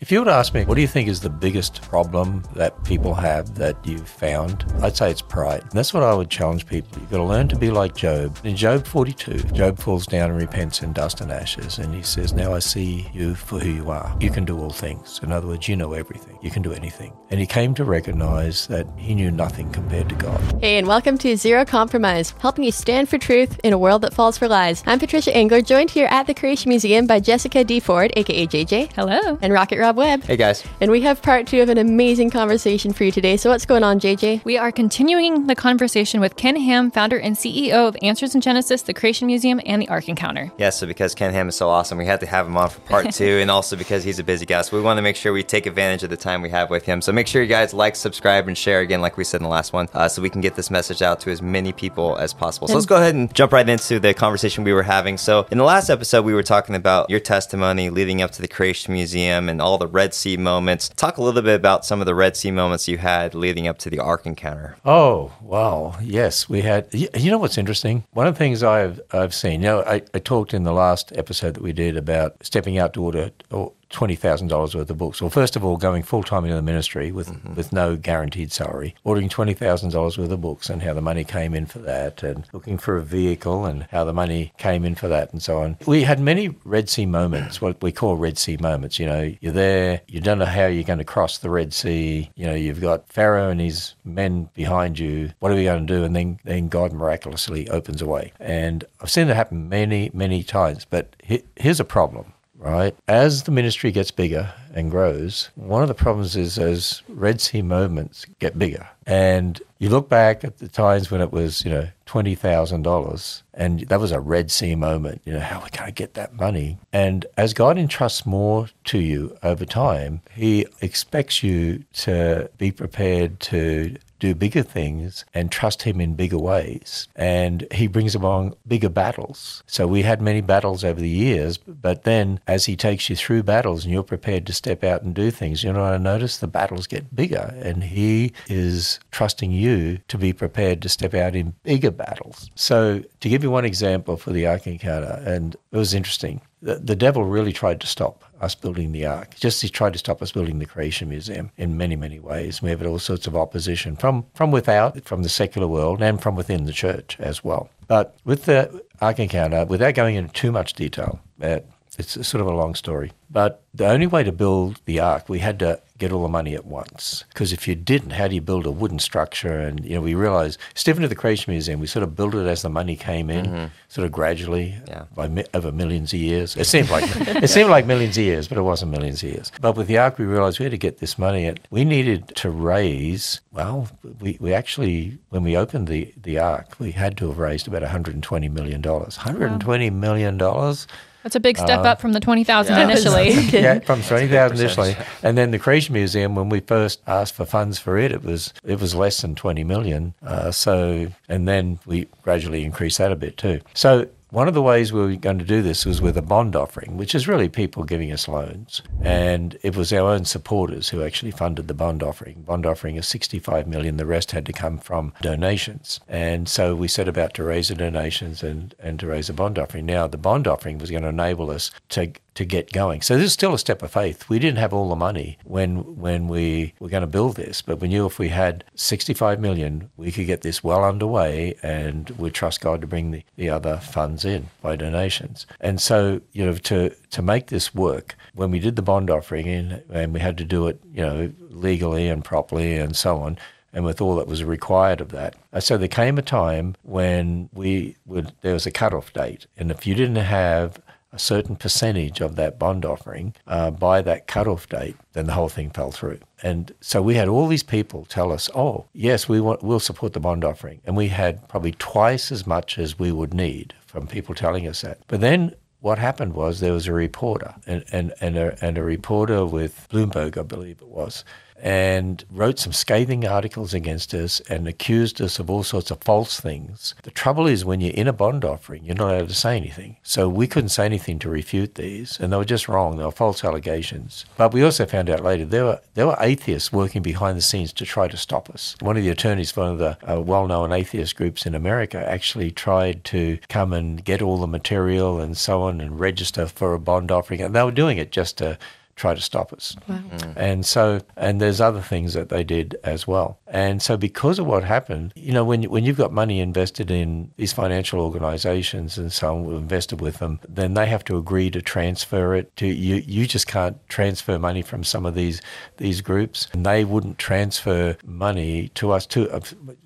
If you were to ask me, what do you think is the biggest problem that people have that you've found? I'd say it's pride. And that's what I would challenge people. You've got to learn to be like Job. In Job 42, Job falls down and repents in dust and ashes. And he says, Now I see you for who you are. You can do all things. In other words, you know everything. You can do anything. And he came to recognize that he knew nothing compared to God. Hey, and welcome to Zero Compromise, helping you stand for truth in a world that falls for lies. I'm Patricia Engler, joined here at the Creation Museum by Jessica D. Ford, aka JJ. Hello. And Rocket Rob Webb. Hey guys. And we have part two of an amazing conversation for you today. So, what's going on, JJ? We are continuing the conversation with Ken Ham, founder and CEO of Answers in Genesis, the Creation Museum, and the Ark Encounter. Yeah, so because Ken Ham is so awesome, we had to have him on for part two, and also because he's a busy guy. So we want to make sure we take advantage of the time we have with him. So make sure you guys like, subscribe, and share again, like we said in the last one, uh, so we can get this message out to as many people as possible. So let's go ahead and jump right into the conversation we were having. So in the last episode, we were talking about your testimony leading up to the Creation Museum and all the Red Sea moments. Talk a little bit about some of the Red Sea moments you had leading up to the Ark encounter. Oh, wow. Yes, we had. You know what's interesting? One of the things I've, I've seen, you know, I, I talked in the last episode that we did about stepping out to or twenty thousand dollars worth of books. Well, first of all, going full time into the ministry with mm-hmm. with no guaranteed salary, ordering twenty thousand dollars worth of books, and how the money came in for that, and looking for a vehicle, and how the money came in for that, and so on. We had many Red Sea moments, what we call Red Sea moments. You know, you're there, you don't know how you're going to cross the Red Sea. You know, you've got Pharaoh and his men behind you. What are we going to do? And then then God miraculously opens a way. And I've seen that happen many many times. But he- here's a problem right? As the ministry gets bigger and grows, one of the problems is as Red Sea moments get bigger. And you look back at the times when it was, you know, $20,000 and that was a Red Sea moment, you know, how are we going to get that money? And as God entrusts more to you over time, He expects you to be prepared to do bigger things and trust him in bigger ways. And he brings along bigger battles. So we had many battles over the years, but then as he takes you through battles and you're prepared to step out and do things, you know I notice? The battles get bigger and he is trusting you to be prepared to step out in bigger battles. So to give you one example for the Ark encounter, and it was interesting. The, the devil really tried to stop us building the Ark. Just he tried to stop us building the Creation Museum in many, many ways. We have all sorts of opposition from, from without, from the secular world, and from within the church as well. But with the Ark encounter, without going into too much detail, uh, it's sort of a long story. But the only way to build the Ark, we had to get all the money at once. Because if you didn't, how do you build a wooden structure? And, you know, we realized, stepping to the Creation Museum, we sort of built it as the money came in, mm-hmm. sort of gradually, Yeah. by mi- over millions of years. It seemed like it seemed like millions of years, but it wasn't millions of years. But with the Ark, we realized we had to get this money, and we needed to raise. Well, we, we actually, when we opened the the Ark, we had to have raised about 120 million dollars. 120 million dollars. That's a big Uh, step up from the 20,000 initially. yeah, from twenty thousand initially, and then the Creation Museum. When we first asked for funds for it, it was it was less than twenty million. Uh, so, and then we gradually increased that a bit too. So. One of the ways we were going to do this was with a bond offering, which is really people giving us loans. And it was our own supporters who actually funded the bond offering. Bond offering is 65 million. The rest had to come from donations. And so we set about to raise the donations and, and to raise a bond offering. Now, the bond offering was going to enable us to to get going. So this is still a step of faith. We didn't have all the money when when we were going to build this, but we knew if we had 65 million, we could get this well underway and we'd trust God to bring the, the other funds in by donations. And so, you know, to to make this work, when we did the bond offering and, and we had to do it, you know, legally and properly and so on, and with all that was required of that. Uh, So there came a time when we would there was a cutoff date, and if you didn't have a certain percentage of that bond offering uh, by that cutoff date, then the whole thing fell through. And so we had all these people tell us, "Oh, yes, we want, we'll support the bond offering," and we had probably twice as much as we would need from people telling us that. But then what happened was there was a reporter and, and, and, a, and a reporter with Bloomberg, I believe it was, and wrote some scathing articles against us and accused us of all sorts of false things. The trouble is, when you're in a bond offering, you're not allowed to say anything. So we couldn't say anything to refute these, and they were just wrong. They were false allegations. But we also found out later there were there were atheists working behind the scenes to try to stop us. One of the attorneys for one of the uh, well-known atheist groups in America actually tried to come and get all the material and so on and register for a bond offering, and they were doing it just to try to stop us. Mm. And so, and there's other things that they did as well. And so, because of what happened, you know, when when you've got money invested in these financial organisations and so on, invested with them, then they have to agree to transfer it to you. You just can't transfer money from some of these these groups, and they wouldn't transfer money to us. To a,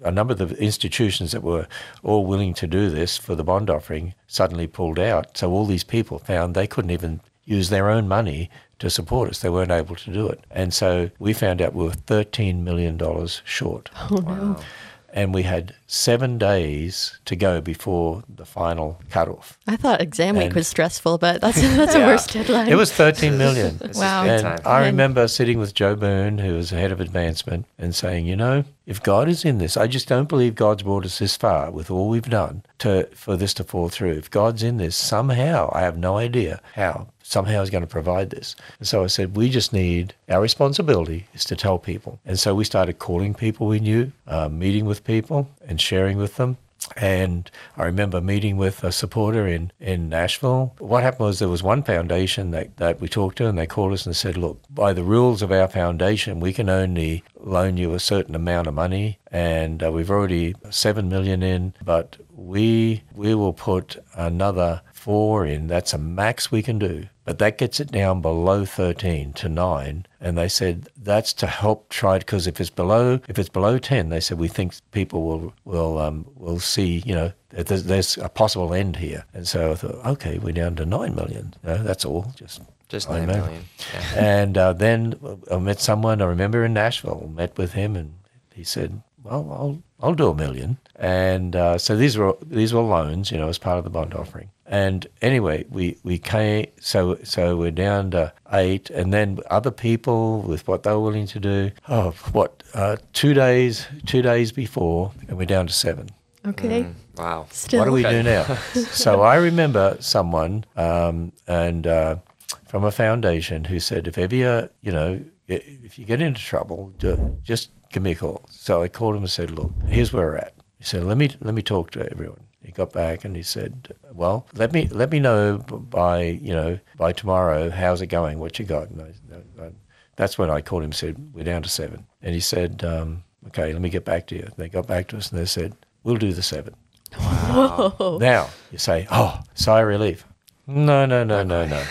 a number of the institutions that were all willing to do this for the bond offering suddenly pulled out. So all these people found they couldn't even use their own money to support us. They weren't able to do it. And so we found out we were $13 million short. Oh, no. And we had seven days to go before the final cutoff. I thought exam week And- was stressful, but that's that's a Yeah. worse deadline. It was 13 million. Wow. And time. I remember sitting with Joe Byrne, who was the head of advancement, and saying, you know, if God is in this, I just don't believe God's brought us this far with all we've done to for this to fall through. If God's in this, somehow, I have no idea how, somehow he's going to provide this. And so I said, we just need, our responsibility is to tell people. And so we started calling people we knew, uh, meeting with people and sharing with them. And I remember meeting with a supporter in, in Nashville. What happened was there was one foundation that, that we talked to, and they called us and said, Look, by the rules of our foundation, we can only loan you a certain amount of money. And uh, we've already seven million in, but we we will put another four in. That's a max we can do. But that gets it down below 13 to 9. And they said that's to help try because if it's below if it's below 10, they said we think people will will um, will see you know that there's, there's a possible end here. And so I thought, okay, we're down to 9 million. No, that's all. Just Just nine nine million. million. Yeah. and uh, then I met someone I remember in Nashville. Met with him, and he said, "Well, I'll I'll do a million. And uh, so these were these were loans, you know, as part of the bond offering. And anyway, we we came so so we're down to eight, and then other people with what they were willing to do. Oh, what uh, two days two days before, and we're down to seven. okay. Wow. Still. What do we do now? so I remember someone um, and uh, from a foundation who said, if ever you, you know, if you get into trouble, just give me a call. So I called him and said, look, here's where we're at. He said, let me let me talk to everyone. Got back and he said, well, let me let me know by you know by tomorrow how's it going, what you got. And I, I, that's when I called him and said, we're down to seven. And he said, um, okay, let me get back to you. They got back to us and they said, we'll do the seven. Now you say, oh, sigh of relief. No, no, no, no, no.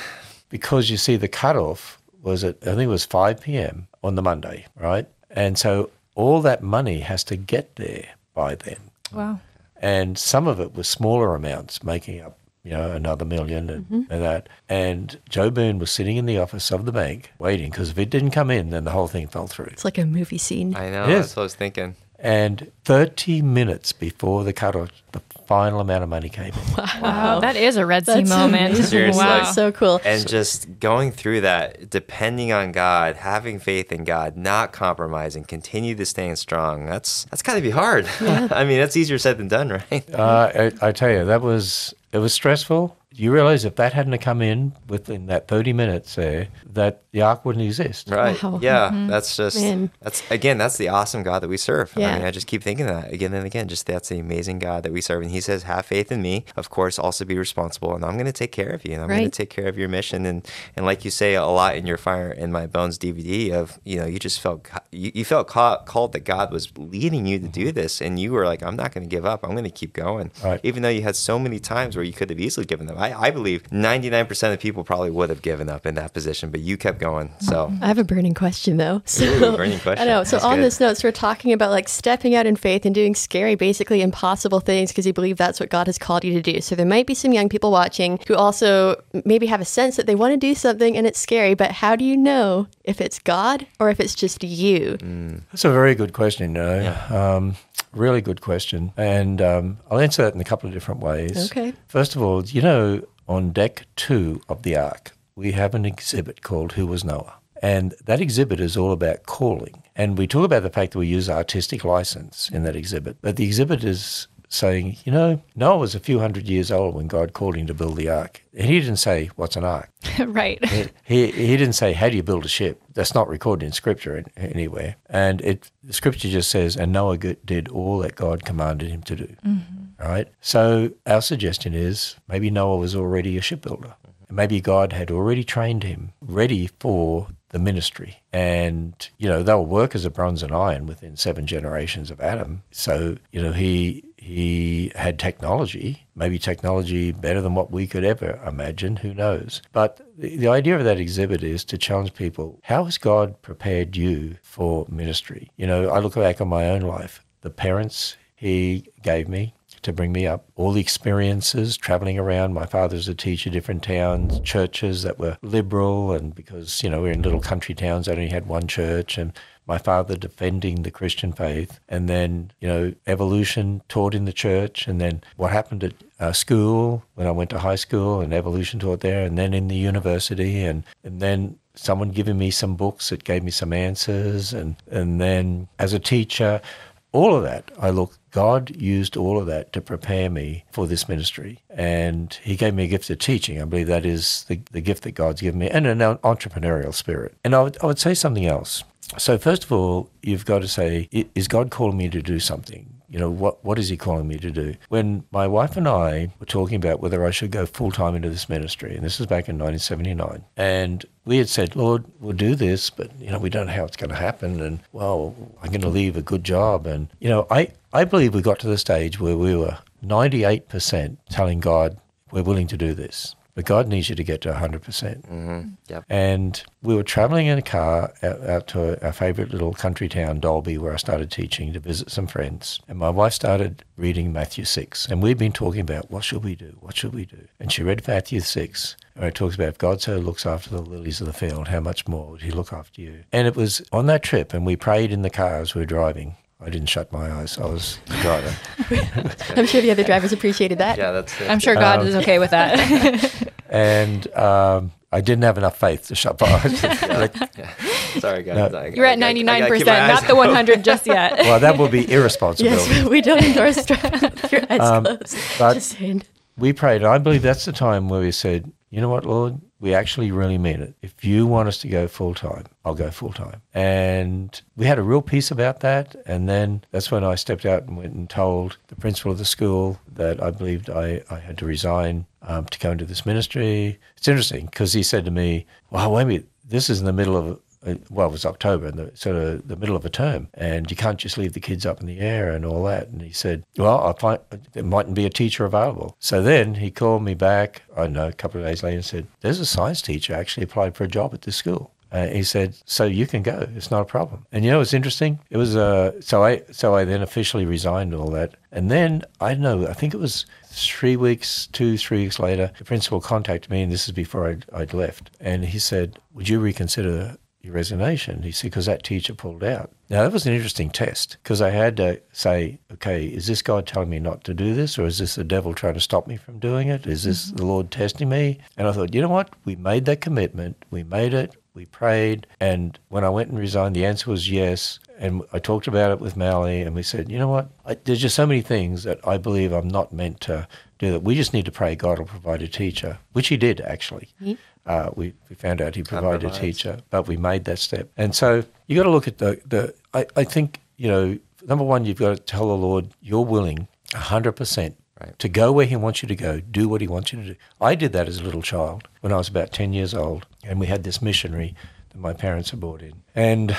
Because you see, the cutoff was at, I think it was 5 p.m. on the Monday, right? And so all that money has to get there by then. Wow. And some of it was smaller amounts, making up, you know, another million and, mm-hmm. and that. And Joe Boone was sitting in the office of the bank waiting because if it didn't come in, then the whole thing fell through. It's like a movie scene. I know. Yes. That's what I was thinking. And 30 minutes before the cutoff, the final amount of money came in. Wow. That is a Red Sea That's moment. Seriously. Wow. That's so cool. And just going through that, depending on God, having faith in God, not compromising, continue to staying strong. That's that's got to be hard. I mean, that's easier said than done, right? Uh, I, I tell you, that was it was stressful. You realize if that hadn't come in within that thirty minutes there, that the ark wouldn't exist. Right. Wow. Yeah. Mm-hmm. That's just Man. that's again, that's the awesome God that we serve. Yeah. I mean, I just keep thinking that again and again. Just that's the amazing God that we serve. And he says, Have faith in me, of course, also be responsible, and I'm gonna take care of you, and I'm gonna take care of your mission. And and like you say a lot in your Fire in My Bones DVD of, you know, you just felt you, you felt ca- called that God was leading you to do mm-hmm. this, and you were like, I'm not gonna give up, I'm gonna keep going. Right. Even though you had so many times where you could have easily given up. I, I believe 99% of people probably would have given up in that position, but you kept going. So I have a burning question though. So Ooh, burning question. I know. So That's on good. this note, so we're talking about like stepping out in faith and doing scary, basically impossible things because you believe that's what God has called you to do. So there might be some young people watching who also maybe have a sense that they want to do something and it's scary, but how do you know if it's God or if it's just you? That's a very good question. You know? um, really good question, and um, I'll answer that in a couple of different ways. Okay. First of all, you know, on deck two of the ark, we have an exhibit called "Who Was Noah." And that exhibit is all about calling. And we talk about the fact that we use artistic license in that exhibit. But the exhibit is saying, you know, Noah was a few hundred years old when God called him to build the ark. And he didn't say, What's an ark? right. He, he didn't say, How do you build a ship? That's not recorded in scripture an- anywhere. And it, the scripture just says, And Noah did all that God commanded him to do. Mm-hmm. Right. So our suggestion is maybe Noah was already a shipbuilder. maybe God had already trained him ready for the ministry. And, you know, they were workers of bronze and iron within seven generations of Adam. So, you know, he he had technology, maybe technology better than what we could ever imagine, who knows. But the, the idea of that exhibit is to challenge people how has God prepared you for ministry? You know, I look back on my own life, the parents he gave me, to bring me up. All the experiences traveling around. My father's a teacher, different towns, churches that were liberal, and because you know we're in little country towns, I only had one church, and my father defending the Christian faith, and then, you know, evolution taught in the church, and then what happened at uh, school when I went to high school, and evolution taught there, and then in the university, and, and then someone giving me some books that gave me some answers, and, and then as a teacher, all of that, I look, God used all of that to prepare me for this ministry. And He gave me a gift of teaching. I believe that is the, the gift that God's given me, and an entrepreneurial spirit. And I would, I would say something else. So, first of all, you've got to say, is God calling me to do something? You know, what, what is he calling me to do? When my wife and I were talking about whether I should go full time into this ministry, and this was back in 1979, and we had said, Lord, we'll do this, but, you know, we don't know how it's going to happen. And, well, I'm going to leave a good job. And, you know, I, I believe we got to the stage where we were 98% telling God, we're willing to do this. But God needs you to get to 100%. percent mm-hmm. yep. And we were traveling in a car out, out to our favorite little country town, Dalby, where I started teaching to visit some friends. And my wife started reading Matthew 6. And we'd been talking about what should we do? What should we do? And she read Matthew 6. Where it talks about if God so looks after the lilies of the field, how much more would he look after you? And it was on that trip, and we prayed in the car as we were driving. I didn't shut my eyes. I was the driver. I'm sure the other drivers appreciated that. Yeah, that's it. I'm sure God um, is okay with that. and um, I didn't have enough faith to shut my eyes. yeah. Yeah. Sorry, guys. No. You're at 99%, not the 100 just yet. well, that would be irresponsible. Yes, we don't endorse your eyes um, closed. But just saying. we prayed. And I believe that's the time where we said, you know what, Lord? We actually really mean it. If you want us to go full time, I'll go full time. And we had a real peace about that. And then that's when I stepped out and went and told the principal of the school that I believed I, I had to resign um, to go into this ministry. It's interesting because he said to me, Well, wait a minute, this is in the middle of well, it was October, in the sort of the middle of a term, and you can't just leave the kids up in the air and all that. And he said, "Well, I find there mightn't be a teacher available." So then he called me back. I don't know a couple of days later and said, "There's a science teacher actually applied for a job at this school." Uh, he said, "So you can go. It's not a problem." And you know, it's interesting. It was uh, so I so I then officially resigned all that, and then I don't know. I think it was three weeks, two three weeks later, the principal contacted me, and this is before I'd, I'd left, and he said, "Would you reconsider your resignation. He said, because that teacher pulled out. Now, that was an interesting test because I had to say, okay, is this God telling me not to do this or is this the devil trying to stop me from doing it? Is this mm-hmm. the Lord testing me? And I thought, you know what? We made that commitment. We made it. We prayed. And when I went and resigned, the answer was yes. And I talked about it with Mally and we said, you know what? I, there's just so many things that I believe I'm not meant to do that. We just need to pray God will provide a teacher, which he did actually. Mm-hmm. Uh, we, we found out he provided a teacher, but we made that step. And so you got to look at the, the I, I think, you know, number one, you've got to tell the Lord you're willing 100% right. to go where he wants you to go, do what he wants you to do. I did that as a little child when I was about 10 years old, and we had this missionary that my parents had brought in. And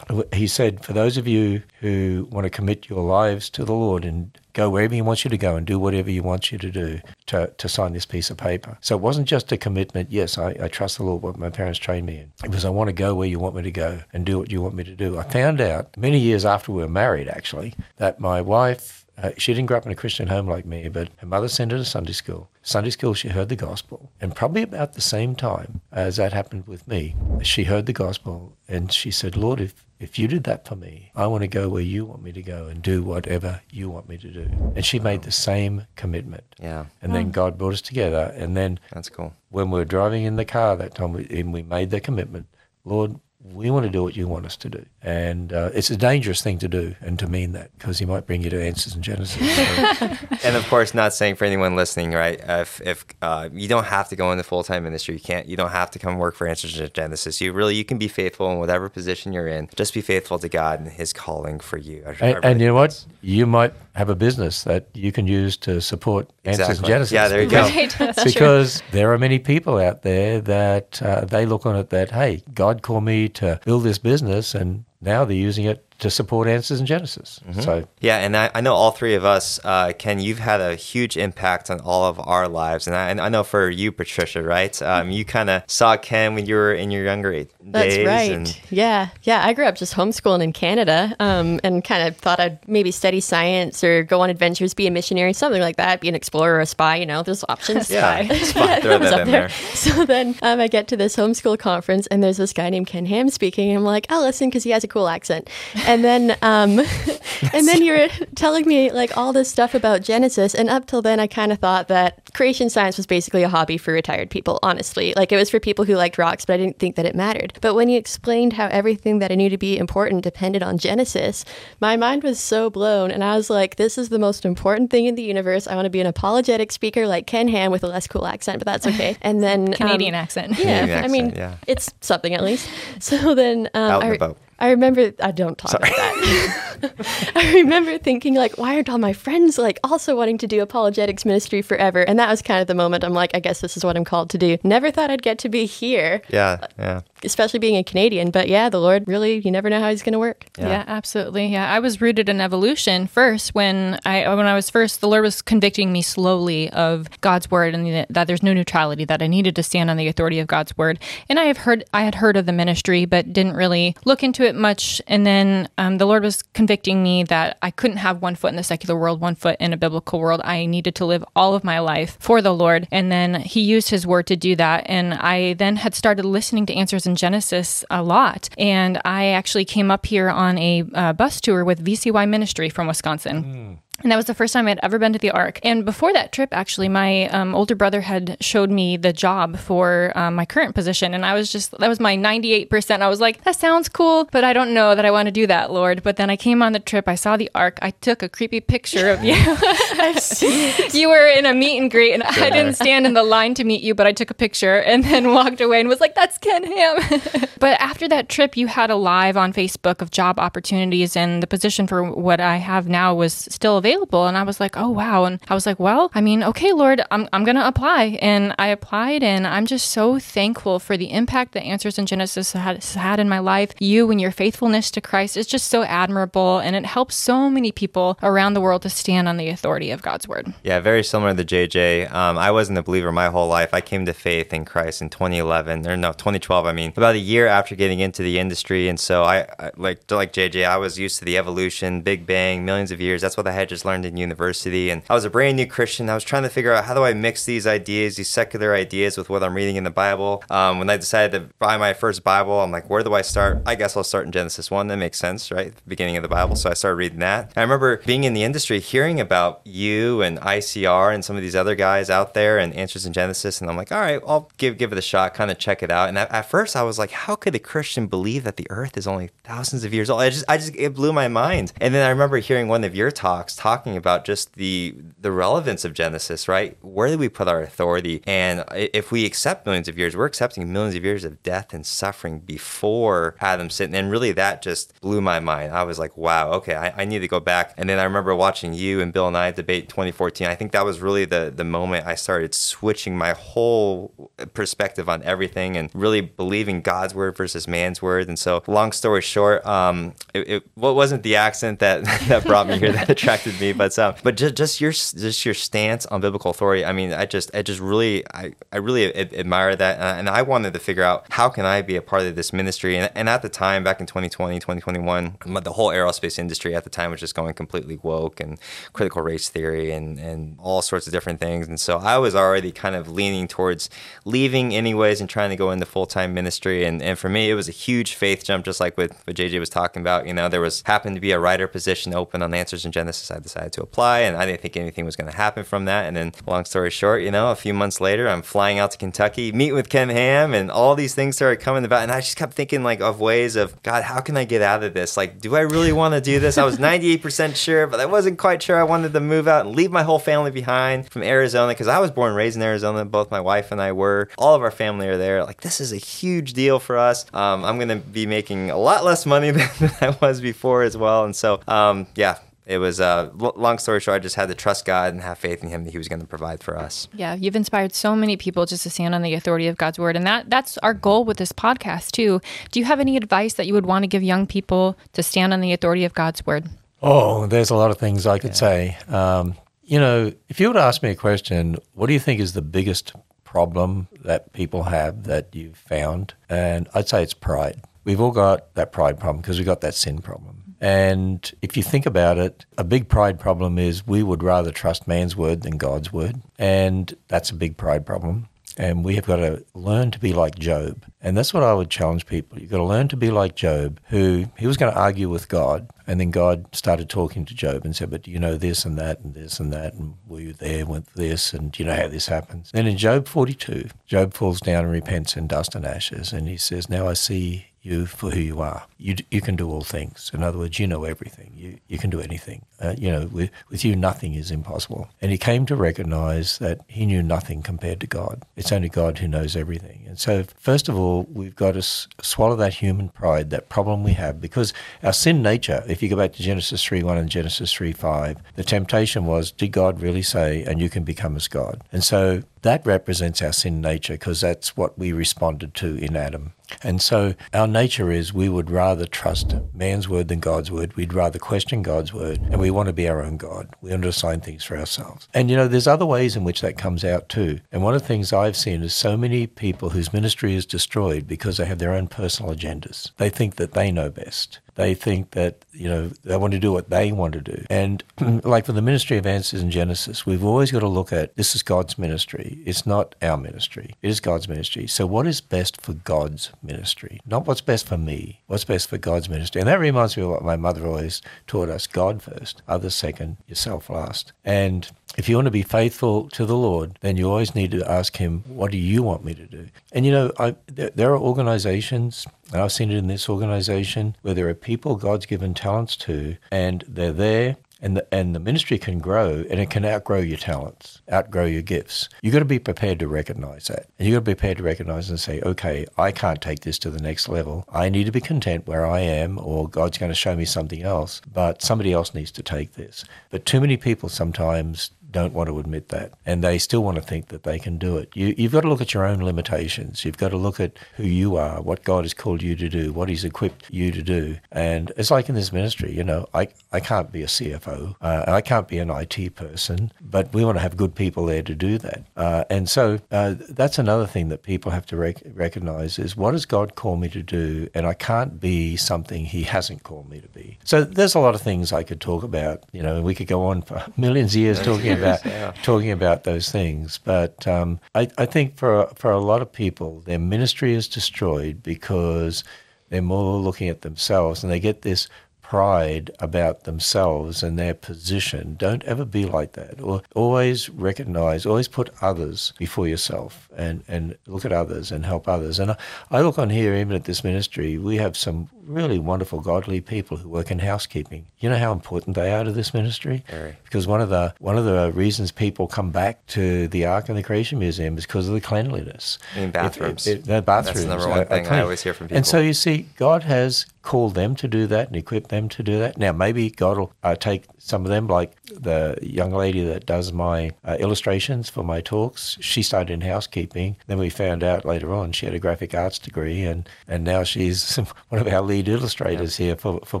he said, for those of you who want to commit your lives to the Lord and go wherever He wants you to go and do whatever He wants you to do to, to sign this piece of paper. So it wasn't just a commitment, yes, I, I trust the Lord, what my parents trained me in. It was, I want to go where you want me to go and do what you want me to do. I found out many years after we were married, actually, that my wife uh, she didn't grow up in a Christian home like me, but her mother sent her to Sunday school. Sunday school, she heard the gospel. And probably about the same time as that happened with me, she heard the gospel and she said, Lord, if, if you did that for me, I want to go where you want me to go and do whatever you want me to do. And she made the same commitment. Yeah. And then hmm. God brought us together. And then that's cool. When we were driving in the car that time, we, and we made the commitment, Lord, we want to do what you want us to do. And uh, it's a dangerous thing to do and to mean that because he might bring you to Answers in Genesis. So, and of course, not saying for anyone listening, right? If, if uh, you don't have to go into full time ministry, you can't. You don't have to come work for Answers in Genesis. You really you can be faithful in whatever position you're in. Just be faithful to God and His calling for you. I- I and, really and you know what? You might have a business that you can use to support Answers in Exactly. Genesis. Yeah, there you go. Right. That's true. because there are many people out there that uh, they look on it that hey, God called me to build this business, and now they're using it to support Answers in Genesis. Mm-hmm. So Yeah, and I, I know all three of us, uh, Ken, you've had a huge impact on all of our lives. And I, and I know for you, Patricia, right? Um, you kind of saw Ken when you were in your younger a- That's right. And Yeah. Yeah. I grew up just homeschooling in Canada um, and kind of thought I'd maybe study science or go on adventures, be a missionary, something like that, be an explorer or a spy. You know, there's options. yeah, Spy. throw It was that up in there. there. So then um, I get to this homeschool conference, and there's this guy named Ken Ham speaking, and I'm like, I'll listen because he has a cool accent. And then, um, and then you're telling me like all this stuff about Genesis, and up till then, I kind of thought that creation science was basically a hobby for retired people. Honestly, like it was for people who liked rocks, but I didn't think that it mattered. But when you explained how everything that I knew to be important depended on Genesis, my mind was so blown, and I was like, this is the most important thing in the universe. I want to be an apologetic speaker like Ken Ham with a less cool accent, but that's okay. And then um, Canadian accent. Yeah, Canadian I mean, yeah. it's something at least. So then, um, Out I, and about. I remember. I don't talk about that. I remember thinking like, why aren't all my friends like also wanting to do apologetics ministry forever? And that was kind of the moment I'm like, I guess this is what I'm called to do. Never thought I'd get to be here, Yeah, yeah. especially being a Canadian. But yeah, the Lord really, you never know how He's going to work. Yeah. absolutely. Yeah, I was rooted in evolution first when I when I was first. The Lord was convicting me slowly of God's word and that there's no neutrality. That I needed to stand on the authority of God's word. And I have heard I had heard of the ministry, but didn't really look into it much. And then um, the Lord was convicting me that I couldn't have one foot in the secular world, one foot in a biblical world. I needed to live all of my life for the Lord. And then He used His word to do that. And I then had started listening to Answers in Genesis a lot. And I actually came up here on a uh, bus tour with VCY Ministry from Wisconsin. And that was the first time I'd ever been to the Ark. And before that trip, actually, my um, older brother had showed me the job for um, my current position. And I was just, that was my 98%. I was like, that sounds cool, but I don't know that I want to do that, Lord. But then I came on the trip, I saw the Ark, I took a creepy picture of you. you were in a meet and greet, and I didn't stand in the line to meet you, but I took a picture and then walked away and was like, that's Ken Ham. but after that trip, you had a live on Facebook of job opportunities, and the position for what I have now was still available. And I was like, oh, wow. And I was like, well, I mean, okay, Lord, I'm, I'm going to apply. And I applied, and I'm just so thankful for the impact that Answers in Genesis has had in my life. You and your faithfulness to Christ is just so admirable, and it helps so many people around the world to stand on the authority of God's word. Yeah, very similar to JJ. Um, I wasn't a believer my whole life. I came to faith in Christ in 2011, or no, 2012. I mean, about a year after getting into the industry, and so I, I like like JJ. I was used to the evolution, Big Bang, millions of years. That's what I had just learned in university, and I was a brand new Christian. I was trying to figure out how do I mix these ideas, these secular ideas, with what I'm reading in the Bible. Um, when I decided to buy my first Bible, I'm like, where do I start? I guess I'll start in Genesis one. That makes sense, right? The beginning of the Bible. So I started reading that. I remember being in the industry, hearing about you and ICR and some of these other guys out there and Answers in Genesis, and I'm like, all right, I'll give give it a shot, kind of check it out. And at, at first, I was like, how could a Christian believe that the Earth is only thousands of years old? I just, I just, it blew my mind. And then I remember hearing one of your talks talking about just the the relevance of Genesis, right? Where do we put our authority? And if we accept millions of years, we're accepting millions of years of death and suffering before Adam sitting. And really, that just blew my mind. I was like, wow, okay, I, I need to go back. And then I remember watching you and Bill Nye debate 2014. I think that was really the the moment I started switching my whole perspective on everything and really believing God's word versus man's word. And so, long story short, um, it, it what wasn't the accent that that brought me here that attracted me, but um, but just just your just your stance on biblical authority. I mean, I just I just really I I really admire that, and I wanted to figure out how can I be a part of this ministry. And, and at the time, back in 2020, 2021, the whole aerospace industry at the time was just going completely woke and critical race theory and and all sorts of different things. And so I was already kind of leaning towards leaving anyways and trying to go into full time ministry. And and for me, it was a huge faith jump, just like what, what JJ was talking about. You know, there was happened to be a writer position open on Answers in Genesis. I decided to apply, and I didn't think anything was going to happen from that. And then, long story short, you know, a few months later, I'm flying out to Kentucky, meet with Ken Ham, and all these things started coming about. And I just kept thinking like of ways of God, how can I get out of this? Like, do I really want to do this? I was 98% sure, but I wasn't quite sure. I wanted to move out and leave my whole family behind from Arizona because I was born and raised in Arizona. Both my wife and I were. All of our family are there. Like, this is a huge deal for us. Um, I'm going to be making a lot less money than, than I was before as well. And so, um, yeah, it was uh, long story short. I just had to trust God and have faith in Him that He was going to provide for us. Yeah, you've inspired so many people just to stand on the authority of God's word, and that that's our goal with this podcast too. Do you have any advice that you would want to give young people to stand on the authority of God's word? Oh, there's a lot of things I could yeah. say. Um, you know, if you were to ask me a question, what do you think is the biggest problem that people have that you've found? And I'd say it's pride. We've all got that pride problem because we've got that sin problem. And if you think about it, a big pride problem is we would rather trust man's word than God's word. And that's a big pride problem. And we have got to learn to be like Job. And that's what I would challenge people. You've got to learn to be like Job, who he was going to argue with God. And then God started talking to Job and said, But do you know this and that and this and that? And were you there with this? And do you know how this happens? Then in Job 42, Job falls down and repents in dust and ashes. And he says, Now I see you for who you are. You, you can do all things. In other words, you know everything. You, you can do anything. Uh, you know, with, with you, nothing is impossible. And he came to recognize that he knew nothing compared to God. It's only God who knows everything. And so, first of all, we've got to s- swallow that human pride, that problem we have, because our sin nature, if you go back to Genesis 3 1 and Genesis 3 5, the temptation was, did God really say, and you can become as God? And so that represents our sin nature because that's what we responded to in Adam. And so our nature is we would rather trust man's word than God's word. We'd rather question God's word and we want to be our own God. We want to assign things for ourselves. And you know, there's other ways in which that comes out too. And one of the things I've seen is so many people whose ministry is destroyed because they have their own personal agendas. They think that they know best. They think that, you know, they want to do what they want to do. And like for the ministry of answers in Genesis, we've always got to look at this is God's ministry. It's not our ministry. It is God's ministry. So what is best for God's ministry? Not what's best for me. What's best for God's ministry? And that reminds me of what my mother always taught us God first, others second, yourself last. And if you want to be faithful to the Lord, then you always need to ask Him, What do you want me to do? And you know, I, there, there, are organizations, and I've seen it in this organization, where there are people God's given talents to, and they're there. And the, and the ministry can grow and it can outgrow your talents, outgrow your gifts. You've got to be prepared to recognize that. And you've got to be prepared to recognize and say, okay, I can't take this to the next level. I need to be content where I am, or God's going to show me something else, but somebody else needs to take this. But too many people sometimes don't want to admit that, and they still want to think that they can do it. You, you've got to look at your own limitations. You've got to look at who you are, what God has called you to do, what He's equipped you to do. And it's like in this ministry, you know, I, I can't be a CFO, uh, I can't be an IT person, but we want to have good people there to do that. Uh, and so uh, that's another thing that people have to rec- recognize is what does God call me to do, and I can't be something He hasn't called me to be. So there's a lot of things I could talk about. You know, we could go on for millions of years talking about yeah. talking about those things. But um, I, I think for for a lot of people, their ministry is destroyed because they're more looking at themselves and they get this pride about themselves and their position. Don't ever be like that. Or always recognize, always put others before yourself and, and look at others and help others. And I, I look on here, even at this ministry, we have some really wonderful, godly people who work in housekeeping. You know how important they are to this ministry? Very. Because one of the one of the reasons people come back to the Ark and the Creation Museum is because of the cleanliness. In bathrooms. It, it, the bathrooms. That's the number one thing I always hear from people. And so you see, God has called them to do that and equipped them to do that. Now, maybe God will uh, take some of them, like the young lady that does my uh, illustrations for my talks. She started in housekeeping. Then we found out later on she had a graphic arts degree, and, and now she's one of our lead illustrators yeah. here for, for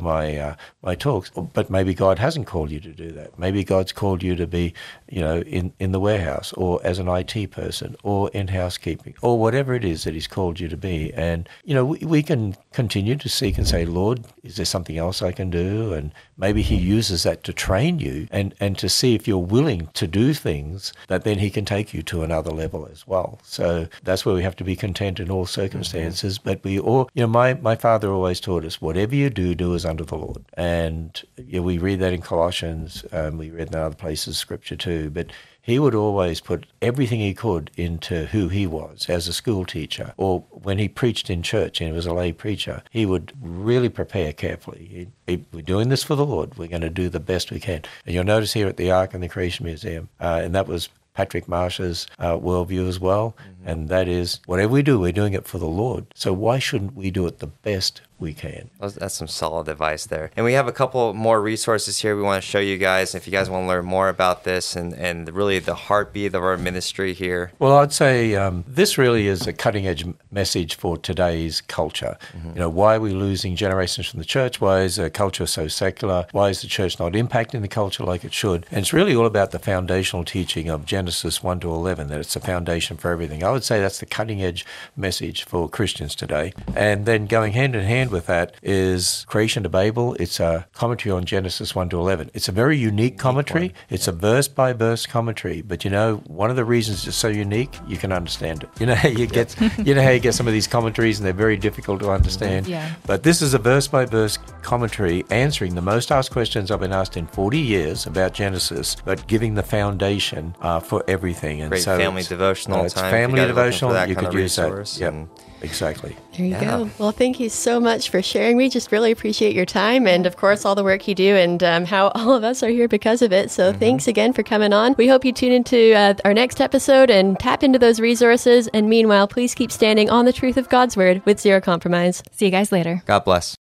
my uh, my talks. But maybe God hasn't called you to do that. Maybe God's called you to be, you know, in, in the warehouse or as an IT person or in housekeeping or whatever it is that He's called you to be. And, you know, we, we can continue to seek and say, Lord, is there something else I can do? And maybe He uses that to train you and, and to see if you're willing to do things that then He can take you to another level as well. So that's where we have to be content in all circumstances. Mm-hmm. But we all, you know, my, my father always taught us, whatever you do, do as unto the Lord. And yeah, we read that in Colossians. Um, we read that in other places, Scripture too. But he would always put everything he could into who he was as a school teacher or when he preached in church and he was a lay preacher he would really prepare carefully he, he, we're doing this for the lord we're going to do the best we can and you'll notice here at the ark and the creation museum uh, and that was Patrick Marsh's uh, worldview as well, mm-hmm. and that is whatever we do, we're doing it for the Lord. So why shouldn't we do it the best we can. That's some solid advice there. And we have a couple more resources here we want to show you guys if you guys want to learn more about this and, and really the heartbeat of our ministry here. Well, I'd say um, this really is a cutting edge message for today's culture. Mm-hmm. You know, why are we losing generations from the church? Why is the culture so secular? Why is the church not impacting the culture like it should? And it's really all about the foundational teaching of Genesis 1 to 11, that it's the foundation for everything. I would say that's the cutting edge message for Christians today. And then going hand in hand with that is Creation to Babel. It's a commentary on Genesis 1 to 11. It's a very unique commentary. It's a verse by verse commentary. But you know, one of the reasons it's so unique, you can understand it. You know how you get, you know how you get some of these commentaries and they're very difficult to understand. Yeah. But this is a verse by verse commentary answering the most asked questions I've been asked in 40 years about Genesis, but giving the foundation uh, for everything. And Great so family devotional uh, it's time. family devotional. You could use that. Yeah. Exactly. There you yeah. go. Well, thank you so much for sharing. We just really appreciate your time and, of course, all the work you do and um, how all of us are here because of it. So, mm-hmm. thanks again for coming on. We hope you tune into uh, our next episode and tap into those resources. And meanwhile, please keep standing on the truth of God's Word with zero compromise. See you guys later. God bless.